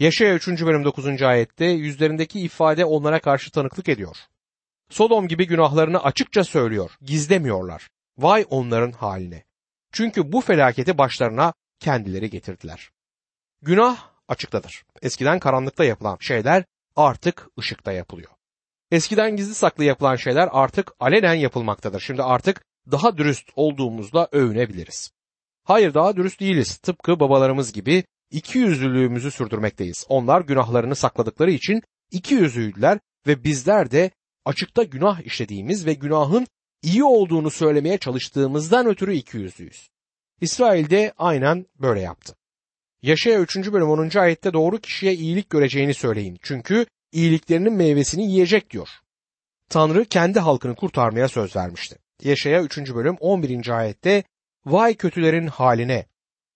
Yaşaya 3. bölüm 9. ayette yüzlerindeki ifade onlara karşı tanıklık ediyor. Sodom gibi günahlarını açıkça söylüyor, gizlemiyorlar. Vay onların haline. Çünkü bu felaketi başlarına kendileri getirdiler. Günah açıktadır. Eskiden karanlıkta yapılan şeyler artık ışıkta yapılıyor. Eskiden gizli saklı yapılan şeyler artık alenen yapılmaktadır. Şimdi artık daha dürüst olduğumuzla övünebiliriz. Hayır daha dürüst değiliz. Tıpkı babalarımız gibi iki yüzlülüğümüzü sürdürmekteyiz. Onlar günahlarını sakladıkları için iki yüzlüydüler ve bizler de açıkta günah işlediğimiz ve günahın iyi olduğunu söylemeye çalıştığımızdan ötürü iki yüzlüyüz. İsrail de aynen böyle yaptı. Yaşaya 3. bölüm 10. ayette doğru kişiye iyilik göreceğini söyleyin. Çünkü iyiliklerinin meyvesini yiyecek diyor. Tanrı kendi halkını kurtarmaya söz vermişti. Yaşaya 3. bölüm 11. ayette vay kötülerin haline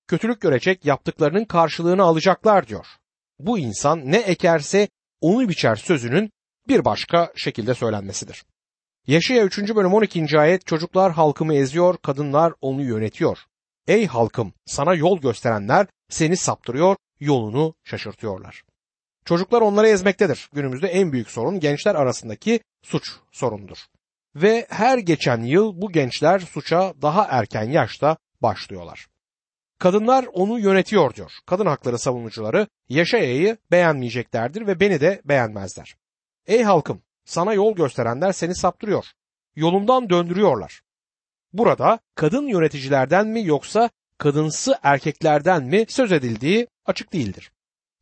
kötülük görecek yaptıklarının karşılığını alacaklar diyor. Bu insan ne ekerse onu biçer sözünün bir başka şekilde söylenmesidir. Yaşaya 3. bölüm 12. ayet çocuklar halkımı eziyor, kadınlar onu yönetiyor. Ey halkım sana yol gösterenler seni saptırıyor, yolunu şaşırtıyorlar. Çocuklar onları ezmektedir. Günümüzde en büyük sorun gençler arasındaki suç sorunudur. Ve her geçen yıl bu gençler suça daha erken yaşta başlıyorlar. Kadınlar onu yönetiyor diyor. Kadın hakları savunucuları Yaşaya'yı beğenmeyeceklerdir ve beni de beğenmezler. Ey halkım sana yol gösterenler seni saptırıyor. Yolundan döndürüyorlar. Burada kadın yöneticilerden mi yoksa kadınsı erkeklerden mi söz edildiği açık değildir.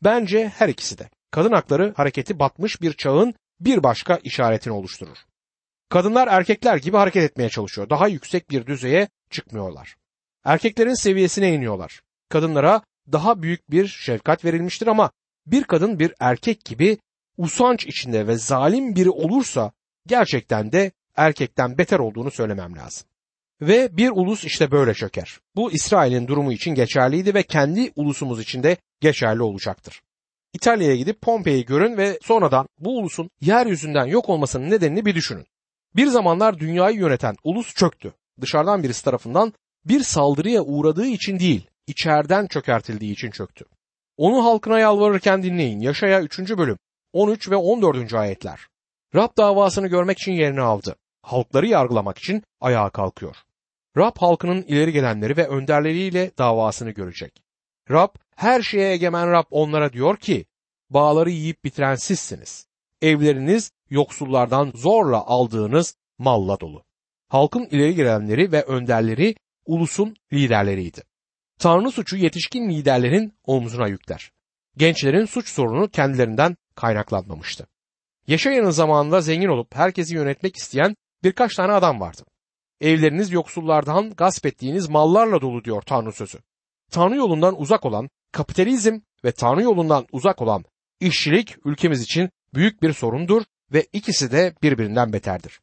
Bence her ikisi de. Kadın hakları hareketi batmış bir çağın bir başka işaretini oluşturur. Kadınlar erkekler gibi hareket etmeye çalışıyor. Daha yüksek bir düzeye çıkmıyorlar. Erkeklerin seviyesine iniyorlar. Kadınlara daha büyük bir şefkat verilmiştir ama bir kadın bir erkek gibi usanç içinde ve zalim biri olursa gerçekten de erkekten beter olduğunu söylemem lazım. Ve bir ulus işte böyle çöker. Bu İsrail'in durumu için geçerliydi ve kendi ulusumuz için de geçerli olacaktır. İtalya'ya gidip Pompei'yi görün ve sonradan bu ulusun yeryüzünden yok olmasının nedenini bir düşünün. Bir zamanlar dünyayı yöneten ulus çöktü. Dışarıdan birisi tarafından bir saldırıya uğradığı için değil, içeriden çökertildiği için çöktü. Onu halkına yalvarırken dinleyin. Yaşaya 3. bölüm 13 ve 14. ayetler. Rab davasını görmek için yerini aldı. Halkları yargılamak için ayağa kalkıyor. Rab halkının ileri gelenleri ve önderleriyle davasını görecek. Rab her şeye egemen Rab onlara diyor ki bağları yiyip bitiren sizsiniz. Evleriniz yoksullardan zorla aldığınız malla dolu. Halkın ileri gelenleri ve önderleri ulusun liderleriydi. Tanrı suçu yetişkin liderlerin omzuna yükler. Gençlerin suç sorunu kendilerinden kaynaklanmamıştı. Yaşayanın zamanında zengin olup herkesi yönetmek isteyen birkaç tane adam vardı. Evleriniz yoksullardan gasp ettiğiniz mallarla dolu diyor Tanrı sözü. Tanrı yolundan uzak olan kapitalizm ve Tanrı yolundan uzak olan işçilik ülkemiz için büyük bir sorundur ve ikisi de birbirinden beterdir.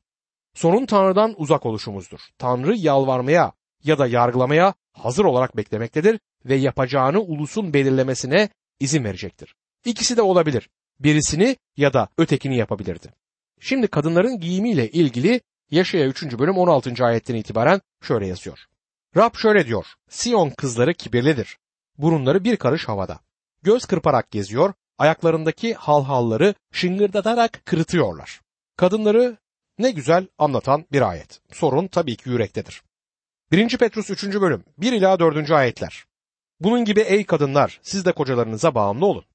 Sorun Tanrı'dan uzak oluşumuzdur. Tanrı yalvarmaya ya da yargılamaya hazır olarak beklemektedir ve yapacağını ulusun belirlemesine izin verecektir. İkisi de olabilir. Birisini ya da ötekini yapabilirdi. Şimdi kadınların giyimiyle ilgili Yaşaya 3. bölüm 16. ayetten itibaren şöyle yazıyor. Rab şöyle diyor. Siyon kızları kibirlidir. Burunları bir karış havada. Göz kırparak geziyor, ayaklarındaki halhalları şıngırdatarak kırıtıyorlar. Kadınları ne güzel anlatan bir ayet. Sorun tabii ki yürektedir. 1. Petrus 3. bölüm 1 ila 4. ayetler. Bunun gibi ey kadınlar siz de kocalarınıza bağımlı olun.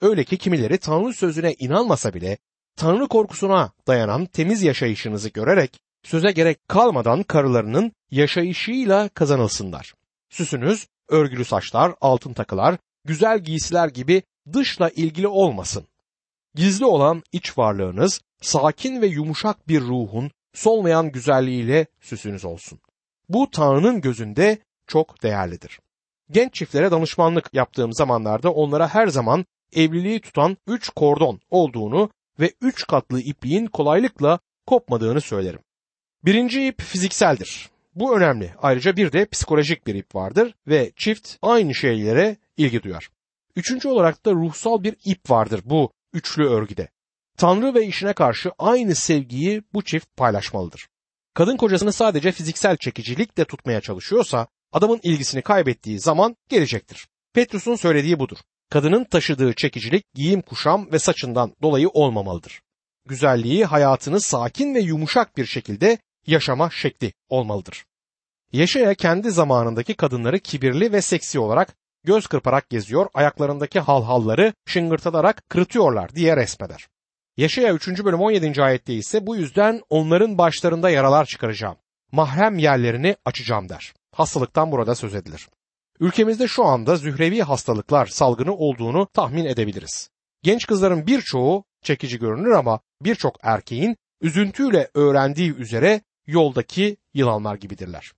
Öyle ki kimileri Tanrı sözüne inanmasa bile Tanrı korkusuna dayanan temiz yaşayışınızı görerek söze gerek kalmadan karılarının yaşayışıyla kazanılsınlar. Süsünüz, örgülü saçlar, altın takılar, güzel giysiler gibi dışla ilgili olmasın. Gizli olan iç varlığınız sakin ve yumuşak bir ruhun solmayan güzelliğiyle süsünüz olsun. Bu Tanrı'nın gözünde çok değerlidir. Genç çiftlere danışmanlık yaptığım zamanlarda onlara her zaman evliliği tutan üç kordon olduğunu ve üç katlı ipliğin kolaylıkla kopmadığını söylerim. Birinci ip fizikseldir. Bu önemli. Ayrıca bir de psikolojik bir ip vardır ve çift aynı şeylere ilgi duyar. Üçüncü olarak da ruhsal bir ip vardır bu üçlü örgüde. Tanrı ve işine karşı aynı sevgiyi bu çift paylaşmalıdır. Kadın kocasını sadece fiziksel çekicilikle tutmaya çalışıyorsa adamın ilgisini kaybettiği zaman gelecektir. Petrus'un söylediği budur. kadının taşıdığı çekicilik giyim kuşam ve saçından dolayı olmamalıdır. Güzelliği hayatını sakin ve yumuşak bir şekilde yaşama şekli olmalıdır. Yaşaya kendi zamanındaki kadınları kibirli ve seksi olarak göz kırparak geziyor, ayaklarındaki halhalları şıngırtılarak kırıtıyorlar diye resmeder. Yaşaya 3. bölüm 17. ayette ise bu yüzden onların başlarında yaralar çıkaracağım. Mahrem yerlerini açacağım der. Hastalıktan burada söz edilir. Ülkemizde şu anda zührevi hastalıklar salgını olduğunu tahmin edebiliriz. Genç kızların birçoğu çekici görünür ama birçok erkeğin üzüntüyle öğrendiği üzere yoldaki yılanlar gibidirler.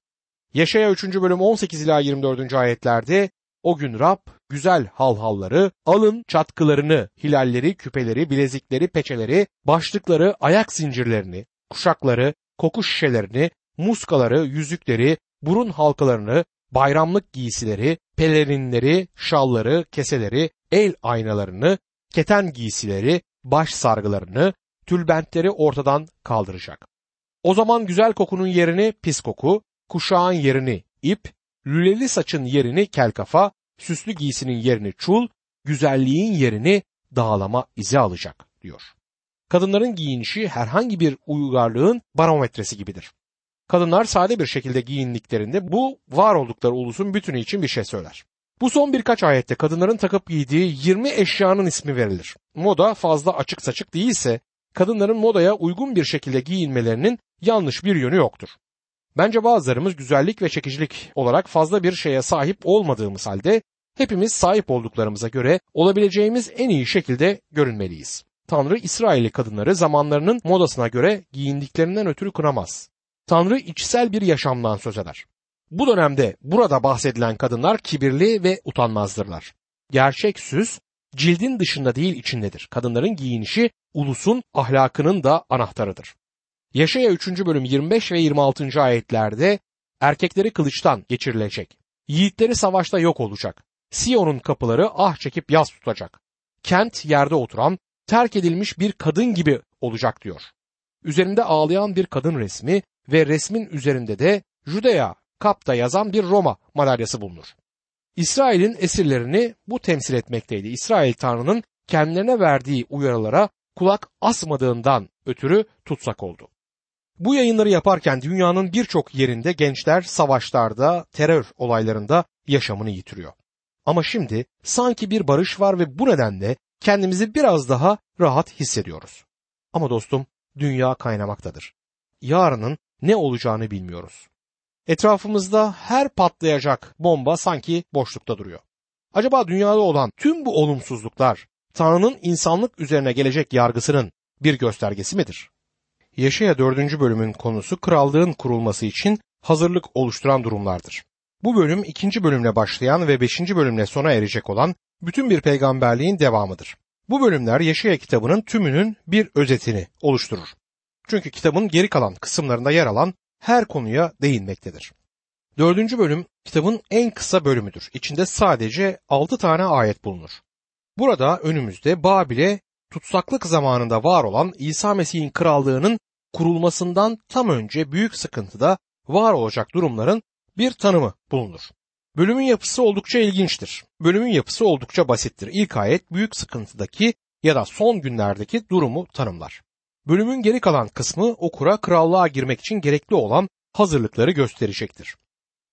Yaşaya 3. bölüm 18 ila 24. ayetlerde o gün Rab güzel halhalları, alın çatkılarını, hilalleri, küpeleri, bilezikleri, peçeleri, başlıkları, ayak zincirlerini, kuşakları, koku şişelerini, muskaları, yüzükleri, burun halkalarını, bayramlık giysileri, pelerinleri, şalları, keseleri, el aynalarını, keten giysileri, baş sargılarını, tülbentleri ortadan kaldıracak. O zaman güzel kokunun yerini pis koku, kuşağın yerini ip, lüleli saçın yerini kel kafa, süslü giysinin yerini çul, güzelliğin yerini dağlama izi alacak diyor. Kadınların giyinişi herhangi bir uygarlığın barometresi gibidir. Kadınlar sade bir şekilde giyindiklerinde bu var oldukları ulusun bütünü için bir şey söyler. Bu son birkaç ayette kadınların takıp giydiği 20 eşyanın ismi verilir. Moda fazla açık saçık değilse kadınların modaya uygun bir şekilde giyinmelerinin yanlış bir yönü yoktur. Bence bazılarımız güzellik ve çekicilik olarak fazla bir şeye sahip olmadığımız halde hepimiz sahip olduklarımıza göre olabileceğimiz en iyi şekilde görünmeliyiz. Tanrı İsrailli kadınları zamanlarının modasına göre giyindiklerinden ötürü kınamaz. Tanrı içsel bir yaşamdan söz eder. Bu dönemde burada bahsedilen kadınlar kibirli ve utanmazdırlar. Gerçek süs cildin dışında değil içindedir. Kadınların giyinişi ulusun ahlakının da anahtarıdır. Yaşaya 3. bölüm 25 ve 26. ayetlerde erkekleri kılıçtan geçirilecek. Yiğitleri savaşta yok olacak. Siyon'un kapıları ah çekip yaz tutacak. Kent yerde oturan, terk edilmiş bir kadın gibi olacak diyor. Üzerinde ağlayan bir kadın resmi ve resmin üzerinde de Judea kapta yazan bir Roma madalyası bulunur. İsrail'in esirlerini bu temsil etmekteydi. İsrail Tanrı'nın kendilerine verdiği uyarılara kulak asmadığından ötürü tutsak oldu. Bu yayınları yaparken dünyanın birçok yerinde gençler savaşlarda, terör olaylarında yaşamını yitiriyor. Ama şimdi sanki bir barış var ve bu nedenle kendimizi biraz daha rahat hissediyoruz. Ama dostum dünya kaynamaktadır. Yarının ne olacağını bilmiyoruz. Etrafımızda her patlayacak bomba sanki boşlukta duruyor. Acaba dünyada olan tüm bu olumsuzluklar Tanrı'nın insanlık üzerine gelecek yargısının bir göstergesi midir? Yaşaya 4. bölümün konusu krallığın kurulması için hazırlık oluşturan durumlardır. Bu bölüm ikinci bölümle başlayan ve beşinci bölümle sona erecek olan bütün bir peygamberliğin devamıdır. Bu bölümler Yaşaya kitabının tümünün bir özetini oluşturur. Çünkü kitabın geri kalan kısımlarında yer alan her konuya değinmektedir. Dördüncü bölüm kitabın en kısa bölümüdür. İçinde sadece altı tane ayet bulunur. Burada önümüzde Babil'e tutsaklık zamanında var olan İsa Mesih'in krallığının kurulmasından tam önce büyük sıkıntıda var olacak durumların bir tanımı bulunur. Bölümün yapısı oldukça ilginçtir. Bölümün yapısı oldukça basittir. İlk ayet büyük sıkıntıdaki ya da son günlerdeki durumu tanımlar. Bölümün geri kalan kısmı okura krallığa girmek için gerekli olan hazırlıkları gösterecektir.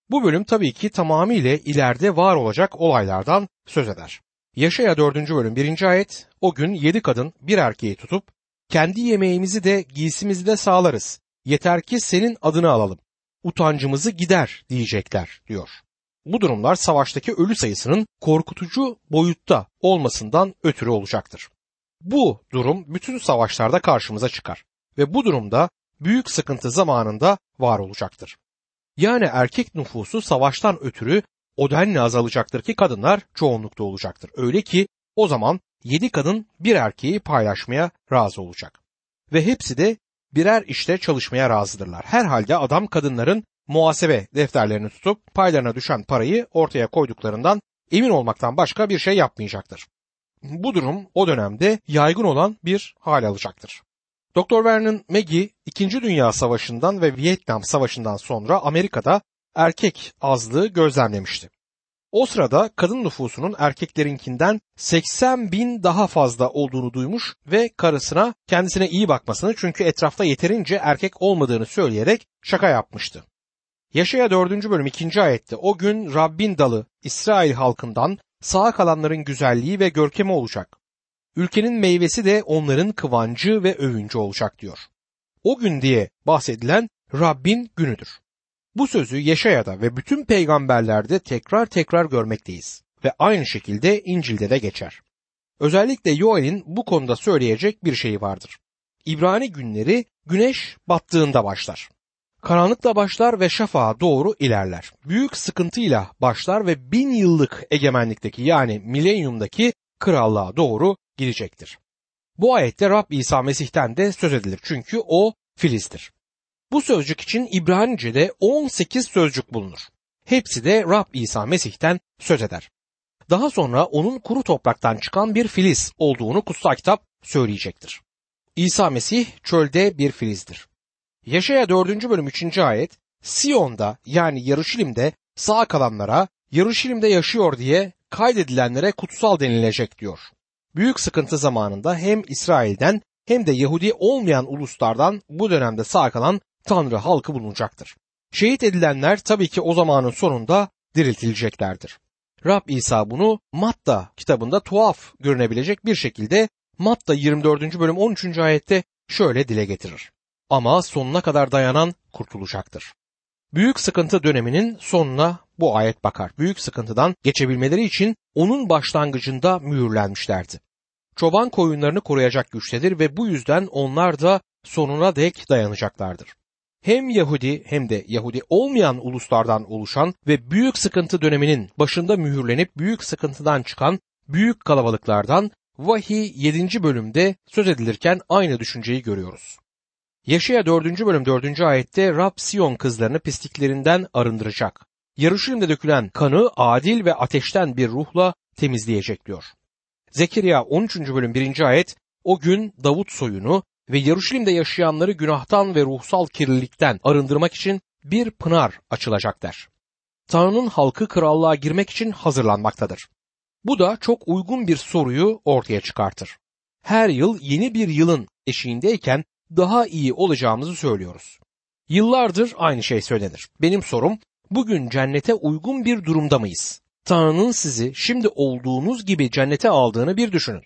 Bu bölüm tabii ki tamamıyla ileride var olacak olaylardan söz eder. Yaşaya 4. bölüm 1. ayet o gün yedi kadın bir erkeği tutup kendi yemeğimizi de giysimizi de sağlarız. Yeter ki senin adını alalım. Utancımızı gider diyecekler diyor. Bu durumlar savaştaki ölü sayısının korkutucu boyutta olmasından ötürü olacaktır. Bu durum bütün savaşlarda karşımıza çıkar ve bu durumda büyük sıkıntı zamanında var olacaktır. Yani erkek nüfusu savaştan ötürü o denli azalacaktır ki kadınlar çoğunlukta olacaktır. Öyle ki o zaman yedi kadın bir erkeği paylaşmaya razı olacak. Ve hepsi de birer işte çalışmaya razıdırlar. Herhalde adam kadınların muhasebe defterlerini tutup paylarına düşen parayı ortaya koyduklarından emin olmaktan başka bir şey yapmayacaktır. Bu durum o dönemde yaygın olan bir hal alacaktır. Dr. Vernon Maggie 2. Dünya Savaşı'ndan ve Vietnam Savaşı'ndan sonra Amerika'da erkek azlığı gözlemlemişti. O sırada kadın nüfusunun erkeklerinkinden 80 bin daha fazla olduğunu duymuş ve karısına kendisine iyi bakmasını çünkü etrafta yeterince erkek olmadığını söyleyerek şaka yapmıştı. Yaşaya 4. bölüm 2. ayette o gün Rabbin dalı İsrail halkından sağ kalanların güzelliği ve görkemi olacak. Ülkenin meyvesi de onların kıvancı ve övüncü olacak diyor. O gün diye bahsedilen Rabbin günüdür. Bu sözü Yeşaya'da ve bütün peygamberlerde tekrar tekrar görmekteyiz ve aynı şekilde İncil'de de geçer. Özellikle Yoel'in bu konuda söyleyecek bir şeyi vardır. İbrani günleri güneş battığında başlar. Karanlıkla başlar ve şafağa doğru ilerler. Büyük sıkıntıyla başlar ve bin yıllık egemenlikteki yani milenyumdaki krallığa doğru gidecektir. Bu ayette Rab İsa Mesih'ten de söz edilir çünkü o Filiz'dir. Bu sözcük için İbranice'de 18 sözcük bulunur. Hepsi de Rab İsa Mesih'ten söz eder. Daha sonra onun kuru topraktan çıkan bir filiz olduğunu kutsal kitap söyleyecektir. İsa Mesih çölde bir filizdir. Yaşaya 4. bölüm 3. ayet Siyon'da yani Yarışilim'de sağ kalanlara Yarışilim'de yaşıyor diye kaydedilenlere kutsal denilecek diyor. Büyük sıkıntı zamanında hem İsrail'den hem de Yahudi olmayan uluslardan bu dönemde sağ kalan Tanrı halkı bulunacaktır. Şehit edilenler tabii ki o zamanın sonunda diriltileceklerdir. Rab İsa bunu Matta kitabında tuhaf görünebilecek bir şekilde Matta 24. bölüm 13. ayette şöyle dile getirir. Ama sonuna kadar dayanan kurtulacaktır. Büyük sıkıntı döneminin sonuna bu ayet bakar. Büyük sıkıntıdan geçebilmeleri için onun başlangıcında mühürlenmişlerdi. Çoban koyunlarını koruyacak güçtedir ve bu yüzden onlar da sonuna dek dayanacaklardır. Hem Yahudi hem de Yahudi olmayan uluslardan oluşan ve büyük sıkıntı döneminin başında mühürlenip büyük sıkıntıdan çıkan büyük kalabalıklardan Vahiy 7. bölümde söz edilirken aynı düşünceyi görüyoruz. Yaşaya 4. bölüm 4. ayette Rab Siyon kızlarını pisliklerinden arındıracak. Yarışilimde dökülen kanı adil ve ateşten bir ruhla temizleyecek diyor. Zekeriya 13. bölüm 1. ayet o gün Davut soyunu ve Yarışilim'de yaşayanları günahtan ve ruhsal kirlilikten arındırmak için bir pınar açılacak der. Tanrı'nın halkı krallığa girmek için hazırlanmaktadır. Bu da çok uygun bir soruyu ortaya çıkartır. Her yıl yeni bir yılın eşiğindeyken daha iyi olacağımızı söylüyoruz. Yıllardır aynı şey söylenir. Benim sorum bugün cennete uygun bir durumda mıyız? Tanrı'nın sizi şimdi olduğunuz gibi cennete aldığını bir düşünün.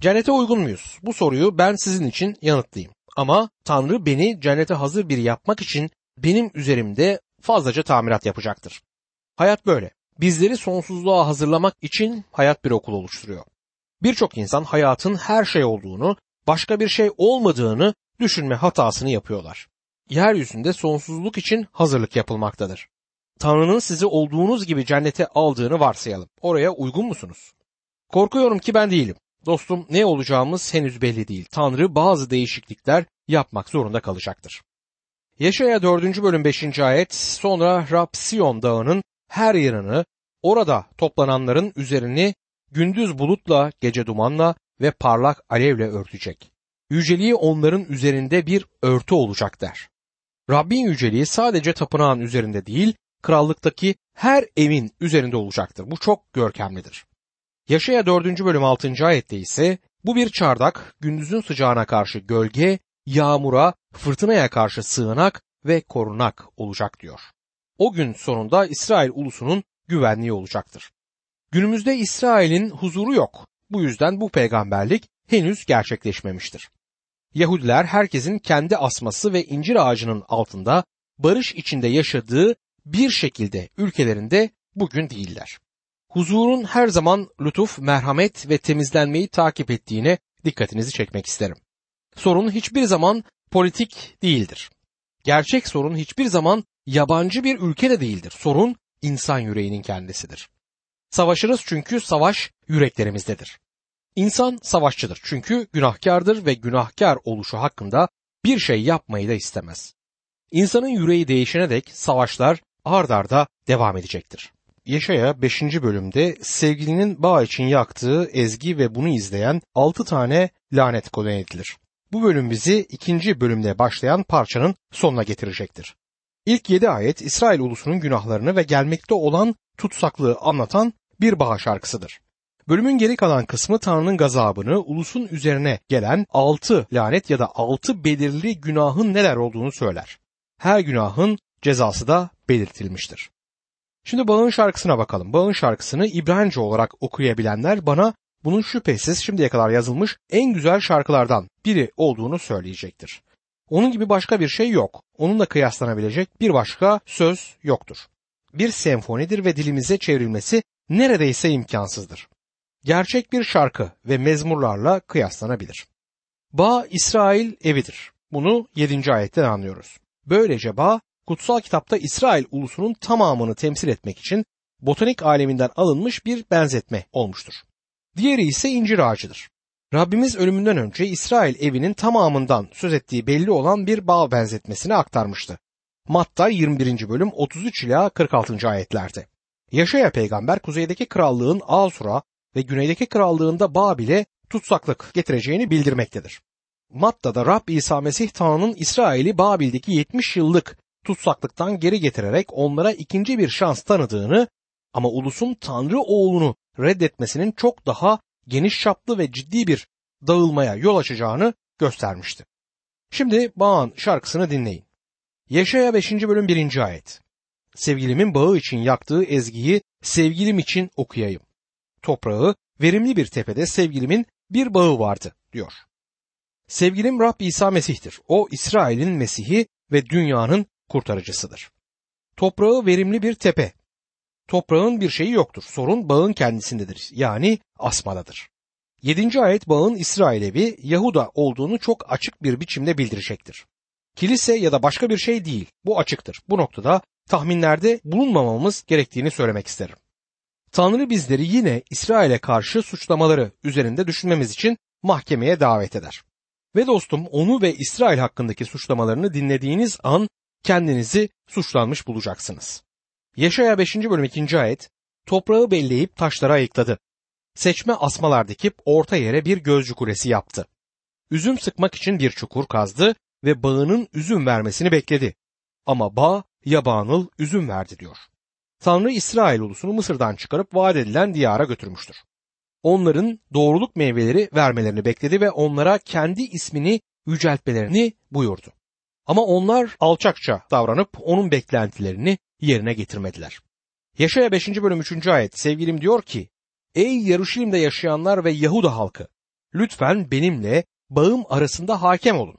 Cennete uygun muyuz? Bu soruyu ben sizin için yanıtlayayım. Ama Tanrı beni cennete hazır biri yapmak için benim üzerimde fazlaca tamirat yapacaktır. Hayat böyle. Bizleri sonsuzluğa hazırlamak için hayat bir okul oluşturuyor. Birçok insan hayatın her şey olduğunu, başka bir şey olmadığını düşünme hatasını yapıyorlar. Yeryüzünde sonsuzluk için hazırlık yapılmaktadır. Tanrı'nın sizi olduğunuz gibi cennete aldığını varsayalım. Oraya uygun musunuz? Korkuyorum ki ben değilim. Dostum ne olacağımız henüz belli değil. Tanrı bazı değişiklikler yapmak zorunda kalacaktır. Yaşaya 4. bölüm 5. ayet sonra Rab Siyon dağının her yanını orada toplananların üzerini gündüz bulutla gece dumanla ve parlak alevle örtecek. Yüceliği onların üzerinde bir örtü olacak der. Rabbin yüceliği sadece tapınağın üzerinde değil, krallıktaki her evin üzerinde olacaktır. Bu çok görkemlidir. Yaşaya 4. bölüm 6. ayette ise bu bir çardak, gündüzün sıcağına karşı gölge, yağmura, fırtınaya karşı sığınak ve korunak olacak diyor. O gün sonunda İsrail ulusunun güvenliği olacaktır. Günümüzde İsrail'in huzuru yok. Bu yüzden bu peygamberlik henüz gerçekleşmemiştir. Yahudiler herkesin kendi asması ve incir ağacının altında barış içinde yaşadığı bir şekilde ülkelerinde bugün değiller. Huzurun her zaman lütuf, merhamet ve temizlenmeyi takip ettiğine dikkatinizi çekmek isterim. Sorun hiçbir zaman politik değildir. Gerçek sorun hiçbir zaman yabancı bir ülkede değildir. Sorun insan yüreğinin kendisidir. Savaşırız çünkü savaş yüreklerimizdedir. İnsan savaşçıdır çünkü günahkardır ve günahkar oluşu hakkında bir şey yapmayı da istemez. İnsanın yüreği değişene dek savaşlar ard arda devam edecektir. Yaşaya 5. bölümde sevgilinin bağ için yaktığı ezgi ve bunu izleyen 6 tane lanet konu edilir. Bu bölüm bizi ikinci bölümde başlayan parçanın sonuna getirecektir. İlk yedi ayet İsrail ulusunun günahlarını ve gelmekte olan tutsaklığı anlatan bir bağ şarkısıdır. Bölümün geri kalan kısmı Tanrı'nın gazabını ulusun üzerine gelen altı lanet ya da altı belirli günahın neler olduğunu söyler. Her günahın cezası da belirtilmiştir. Şimdi bağın şarkısına bakalım. Bağın şarkısını İbranice olarak okuyabilenler bana bunun şüphesiz şimdiye kadar yazılmış en güzel şarkılardan biri olduğunu söyleyecektir. Onun gibi başka bir şey yok. Onunla kıyaslanabilecek bir başka söz yoktur. Bir senfonidir ve dilimize çevrilmesi neredeyse imkansızdır. Gerçek bir şarkı ve mezmurlarla kıyaslanabilir. Bağ İsrail evidir. Bunu 7. ayetten anlıyoruz. Böylece bağ kutsal kitapta İsrail ulusunun tamamını temsil etmek için botanik aleminden alınmış bir benzetme olmuştur. Diğeri ise incir ağacıdır. Rabbimiz ölümünden önce İsrail evinin tamamından söz ettiği belli olan bir bağ benzetmesini aktarmıştı. Matta 21. bölüm 33 ila 46. ayetlerde. Yaşaya peygamber kuzeydeki krallığın Asura ve güneydeki krallığında Babil'e tutsaklık getireceğini bildirmektedir. Matta'da Rab İsa Mesih Tanrı'nın İsrail'i Babil'deki 70 yıllık tutsaklıktan geri getirerek onlara ikinci bir şans tanıdığını ama ulusun Tanrı oğlunu reddetmesinin çok daha geniş çaplı ve ciddi bir dağılmaya yol açacağını göstermişti. Şimdi Bağın şarkısını dinleyin. Yaşaya 5. bölüm 1. ayet. Sevgilimin bağı için yaktığı ezgiyi sevgilim için okuyayım. Toprağı verimli bir tepede sevgilimin bir bağı vardı diyor. Sevgilim Rab İsa Mesih'tir. O İsrail'in Mesih'i ve dünyanın kurtarıcısıdır. Toprağı verimli bir tepe. Toprağın bir şeyi yoktur. Sorun bağın kendisindedir. Yani asmadadır. 7. ayet bağın İsrail evi Yahuda olduğunu çok açık bir biçimde bildirecektir. Kilise ya da başka bir şey değil. Bu açıktır. Bu noktada tahminlerde bulunmamamız gerektiğini söylemek isterim. Tanrı bizleri yine İsrail'e karşı suçlamaları üzerinde düşünmemiz için mahkemeye davet eder. Ve dostum onu ve İsrail hakkındaki suçlamalarını dinlediğiniz an kendinizi suçlanmış bulacaksınız. Yaşaya 5. bölüm 2. ayet toprağı belleyip taşlara ayıkladı. Seçme asmalar dikip orta yere bir gözcü kulesi yaptı. Üzüm sıkmak için bir çukur kazdı ve bağının üzüm vermesini bekledi. Ama bağ yabanıl üzüm verdi diyor. Tanrı İsrail ulusunu Mısır'dan çıkarıp vaat edilen diyara götürmüştür. Onların doğruluk meyveleri vermelerini bekledi ve onlara kendi ismini yüceltmelerini buyurdu. Ama onlar alçakça davranıp onun beklentilerini yerine getirmediler. Yaşaya 5. bölüm 3. ayet sevgilim diyor ki Ey Yaruşilim'de yaşayanlar ve Yahuda halkı lütfen benimle bağım arasında hakem olun.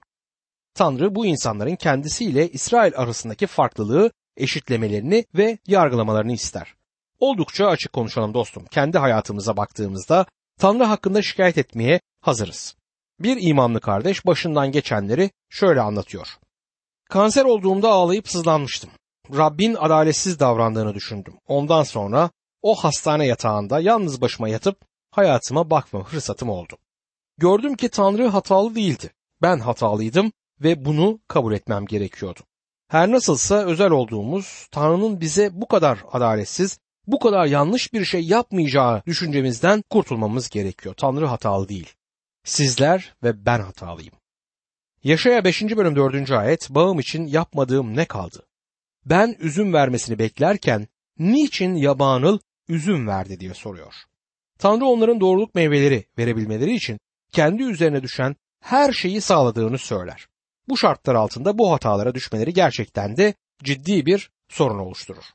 Tanrı bu insanların kendisiyle İsrail arasındaki farklılığı eşitlemelerini ve yargılamalarını ister. Oldukça açık konuşalım dostum. Kendi hayatımıza baktığımızda Tanrı hakkında şikayet etmeye hazırız. Bir imanlı kardeş başından geçenleri şöyle anlatıyor. Kanser olduğumda ağlayıp sızlanmıştım. Rabbin adaletsiz davrandığını düşündüm. Ondan sonra o hastane yatağında yalnız başıma yatıp hayatıma bakma fırsatım oldu. Gördüm ki Tanrı hatalı değildi. Ben hatalıydım ve bunu kabul etmem gerekiyordu. Her nasılsa özel olduğumuz Tanrı'nın bize bu kadar adaletsiz, bu kadar yanlış bir şey yapmayacağı düşüncemizden kurtulmamız gerekiyor. Tanrı hatalı değil. Sizler ve ben hatalıyım. Yaşaya 5. bölüm 4. ayet bağım için yapmadığım ne kaldı? Ben üzüm vermesini beklerken niçin yabanıl üzüm verdi diye soruyor. Tanrı onların doğruluk meyveleri verebilmeleri için kendi üzerine düşen her şeyi sağladığını söyler. Bu şartlar altında bu hatalara düşmeleri gerçekten de ciddi bir sorun oluşturur.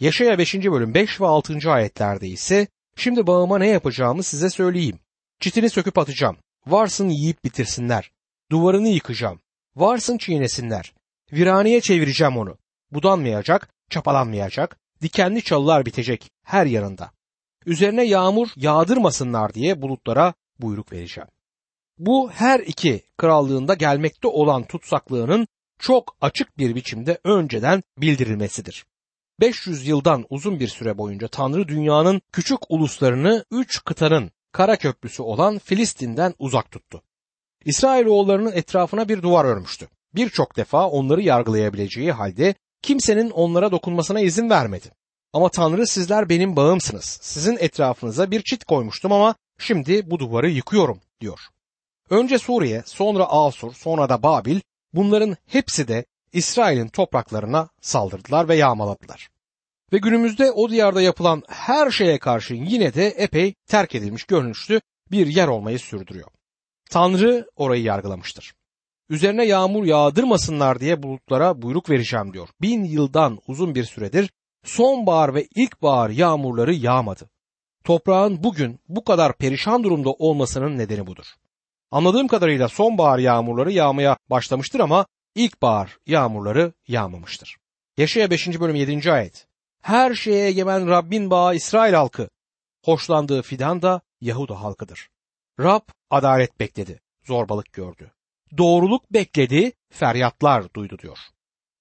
Yaşaya 5. bölüm 5 ve 6. ayetlerde ise şimdi bağıma ne yapacağımı size söyleyeyim. Çitini söküp atacağım. Varsın yiyip bitirsinler. Duvarını yıkacağım. Varsın çiğnesinler. Viraneye çevireceğim onu. Budanmayacak, çapalanmayacak, dikenli çalılar bitecek her yanında. Üzerine yağmur yağdırmasınlar diye bulutlara buyruk vereceğim. Bu her iki krallığında gelmekte olan tutsaklığının çok açık bir biçimde önceden bildirilmesidir. 500 yıldan uzun bir süre boyunca Tanrı dünyanın küçük uluslarını üç kıtanın kara köprüsü olan Filistin'den uzak tuttu. İsrailoğullarının etrafına bir duvar örmüştü. Birçok defa onları yargılayabileceği halde kimsenin onlara dokunmasına izin vermedi. Ama Tanrı sizler benim bağımsınız. Sizin etrafınıza bir çit koymuştum ama şimdi bu duvarı yıkıyorum diyor. Önce Suriye, sonra Asur, sonra da Babil bunların hepsi de İsrail'in topraklarına saldırdılar ve yağmaladılar. Ve günümüzde o diyarda yapılan her şeye karşı yine de epey terk edilmiş görünüşlü bir yer olmayı sürdürüyor. Tanrı orayı yargılamıştır. Üzerine yağmur yağdırmasınlar diye bulutlara buyruk vereceğim diyor. Bin yıldan uzun bir süredir sonbahar ve ilkbahar yağmurları yağmadı. Toprağın bugün bu kadar perişan durumda olmasının nedeni budur. Anladığım kadarıyla sonbahar yağmurları yağmaya başlamıştır ama ilkbahar yağmurları yağmamıştır. Yaşaya 5. bölüm 7. ayet. Her şeye egemen Rabbin bağı İsrail halkı. Hoşlandığı fidan da Yahuda halkıdır. Rab adalet bekledi, zorbalık gördü. Doğruluk bekledi, feryatlar duydu diyor.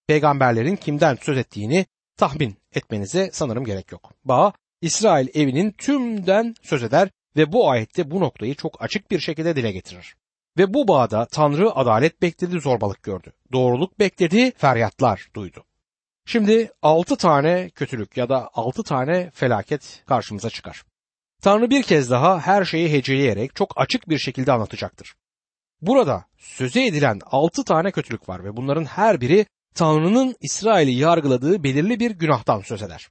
Peygamberlerin kimden söz ettiğini tahmin etmenize sanırım gerek yok. Bağ İsrail evinin tümden söz eder ve bu ayette bu noktayı çok açık bir şekilde dile getirir. Ve bu bağda Tanrı adalet bekledi, zorbalık gördü. Doğruluk bekledi, feryatlar duydu. Şimdi altı tane kötülük ya da altı tane felaket karşımıza çıkar. Tanrı bir kez daha her şeyi heceleyerek çok açık bir şekilde anlatacaktır. Burada söze edilen altı tane kötülük var ve bunların her biri Tanrı'nın İsrail'i yargıladığı belirli bir günahtan söz eder.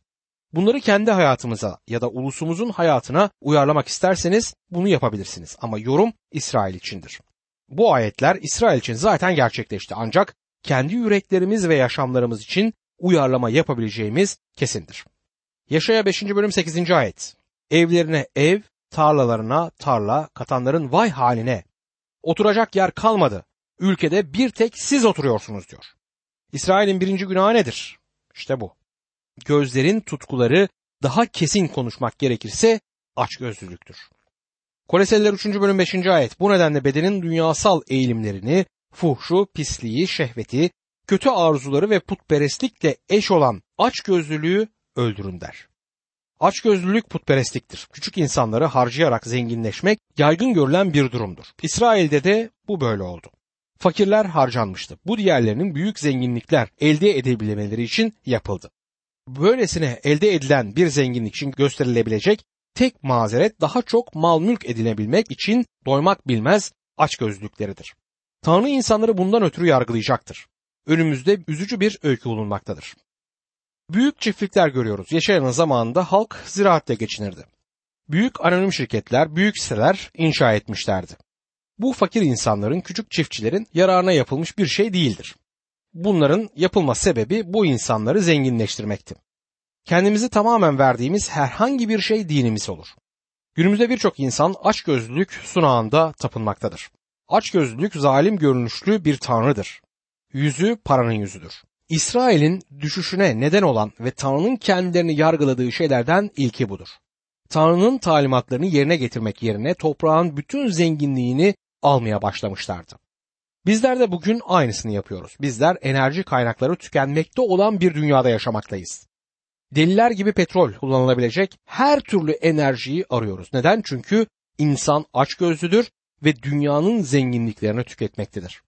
Bunları kendi hayatımıza ya da ulusumuzun hayatına uyarlamak isterseniz bunu yapabilirsiniz ama yorum İsrail içindir. Bu ayetler İsrail için zaten gerçekleşti ancak kendi yüreklerimiz ve yaşamlarımız için uyarlama yapabileceğimiz kesindir. Yaşaya 5. bölüm 8. ayet. Evlerine ev, tarlalarına tarla, katanların vay haline. Oturacak yer kalmadı. Ülkede bir tek siz oturuyorsunuz diyor. İsrail'in birinci günahı nedir? İşte bu. Gözlerin tutkuları daha kesin konuşmak gerekirse açgözlülüktür. Koleseliler 3. bölüm 5. ayet bu nedenle bedenin dünyasal eğilimlerini, fuhşu, pisliği, şehveti, kötü arzuları ve putperestlikle eş olan açgözlülüğü öldürün der. Açgözlülük putperestliktir. Küçük insanları harcayarak zenginleşmek yaygın görülen bir durumdur. İsrail'de de bu böyle oldu. Fakirler harcanmıştı. Bu diğerlerinin büyük zenginlikler elde edebilmeleri için yapıldı. Böylesine elde edilen bir zenginlik için gösterilebilecek tek mazeret daha çok mal mülk edinebilmek için doymak bilmez açgözlülükleridir. Tanrı insanları bundan ötürü yargılayacaktır. Önümüzde üzücü bir öykü bulunmaktadır. Büyük çiftlikler görüyoruz. Yaşayanın zamanında halk ziraatle geçinirdi. Büyük anonim şirketler, büyük siteler inşa etmişlerdi. Bu fakir insanların, küçük çiftçilerin yararına yapılmış bir şey değildir. Bunların yapılma sebebi bu insanları zenginleştirmekti. Kendimizi tamamen verdiğimiz herhangi bir şey dinimiz olur. Günümüzde birçok insan açgözlülük sunağında tapınmaktadır. Açgözlülük zalim görünüşlü bir tanrıdır. Yüzü paranın yüzüdür. İsrail'in düşüşüne neden olan ve Tanrı'nın kendilerini yargıladığı şeylerden ilki budur. Tanrı'nın talimatlarını yerine getirmek yerine toprağın bütün zenginliğini almaya başlamışlardı. Bizler de bugün aynısını yapıyoruz. Bizler enerji kaynakları tükenmekte olan bir dünyada yaşamaktayız. Deliler gibi petrol kullanılabilecek her türlü enerjiyi arıyoruz. Neden? Çünkü insan açgözlüdür ve dünyanın zenginliklerini tüketmektedir.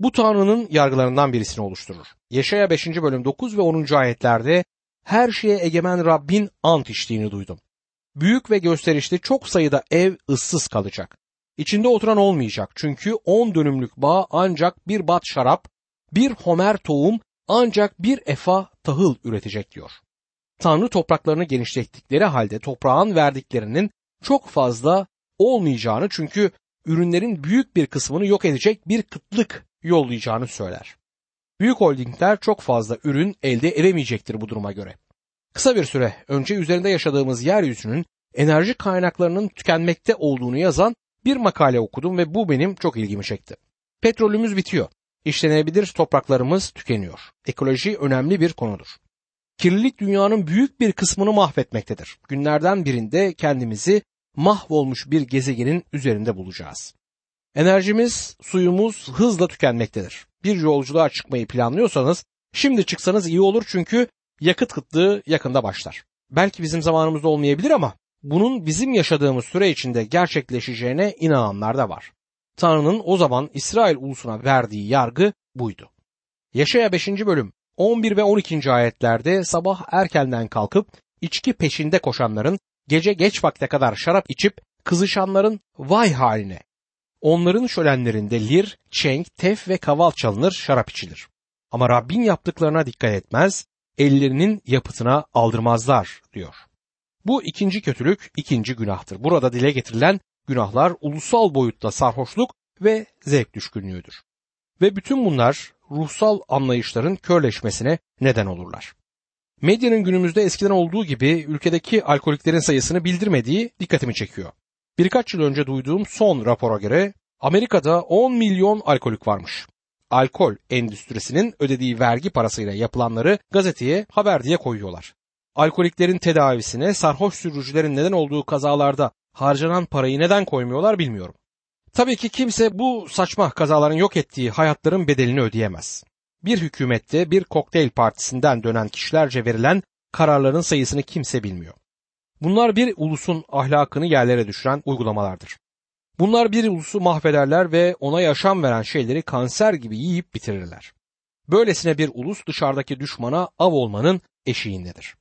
Bu Tanrı'nın yargılarından birisini oluşturur. Yaşaya 5. bölüm 9 ve 10. ayetlerde her şeye egemen Rabbin ant içtiğini duydum. Büyük ve gösterişli çok sayıda ev ıssız kalacak. İçinde oturan olmayacak çünkü on dönümlük bağ ancak bir bat şarap, bir homer tohum ancak bir efa tahıl üretecek diyor. Tanrı topraklarını genişlettikleri halde toprağın verdiklerinin çok fazla olmayacağını çünkü ürünlerin büyük bir kısmını yok edecek bir kıtlık yollayacağını söyler. Büyük holdingler çok fazla ürün elde edemeyecektir bu duruma göre. Kısa bir süre önce üzerinde yaşadığımız yeryüzünün enerji kaynaklarının tükenmekte olduğunu yazan bir makale okudum ve bu benim çok ilgimi çekti. Petrolümüz bitiyor. İşlenebilir topraklarımız tükeniyor. Ekoloji önemli bir konudur. Kirlilik dünyanın büyük bir kısmını mahvetmektedir. Günlerden birinde kendimizi mahvolmuş bir gezegenin üzerinde bulacağız. Enerjimiz, suyumuz hızla tükenmektedir. Bir yolculuğa çıkmayı planlıyorsanız şimdi çıksanız iyi olur çünkü yakıt kıtlığı yakında başlar. Belki bizim zamanımızda olmayabilir ama bunun bizim yaşadığımız süre içinde gerçekleşeceğine inananlar da var. Tanrı'nın o zaman İsrail ulusuna verdiği yargı buydu. Yaşaya 5. bölüm 11 ve 12. ayetlerde sabah erkenden kalkıp içki peşinde koşanların gece geç vakte kadar şarap içip kızışanların vay haline. Onların şölenlerinde lir, çenk, tef ve kaval çalınır, şarap içilir. Ama Rabbin yaptıklarına dikkat etmez, ellerinin yapıtına aldırmazlar diyor. Bu ikinci kötülük, ikinci günahtır. Burada dile getirilen günahlar ulusal boyutta sarhoşluk ve zevk düşkünlüğüdür. Ve bütün bunlar ruhsal anlayışların körleşmesine neden olurlar. Medyanın günümüzde eskiden olduğu gibi ülkedeki alkoliklerin sayısını bildirmediği dikkatimi çekiyor. Birkaç yıl önce duyduğum son rapora göre Amerika'da 10 milyon alkolik varmış. Alkol endüstrisinin ödediği vergi parasıyla yapılanları gazeteye haber diye koyuyorlar. Alkoliklerin tedavisine sarhoş sürücülerin neden olduğu kazalarda harcanan parayı neden koymuyorlar bilmiyorum. Tabii ki kimse bu saçma kazaların yok ettiği hayatların bedelini ödeyemez. Bir hükümette bir kokteyl partisinden dönen kişilerce verilen kararların sayısını kimse bilmiyor. Bunlar bir ulusun ahlakını yerlere düşüren uygulamalardır. Bunlar bir ulusu mahvederler ve ona yaşam veren şeyleri kanser gibi yiyip bitirirler. Böylesine bir ulus dışarıdaki düşmana av olmanın eşiğindedir.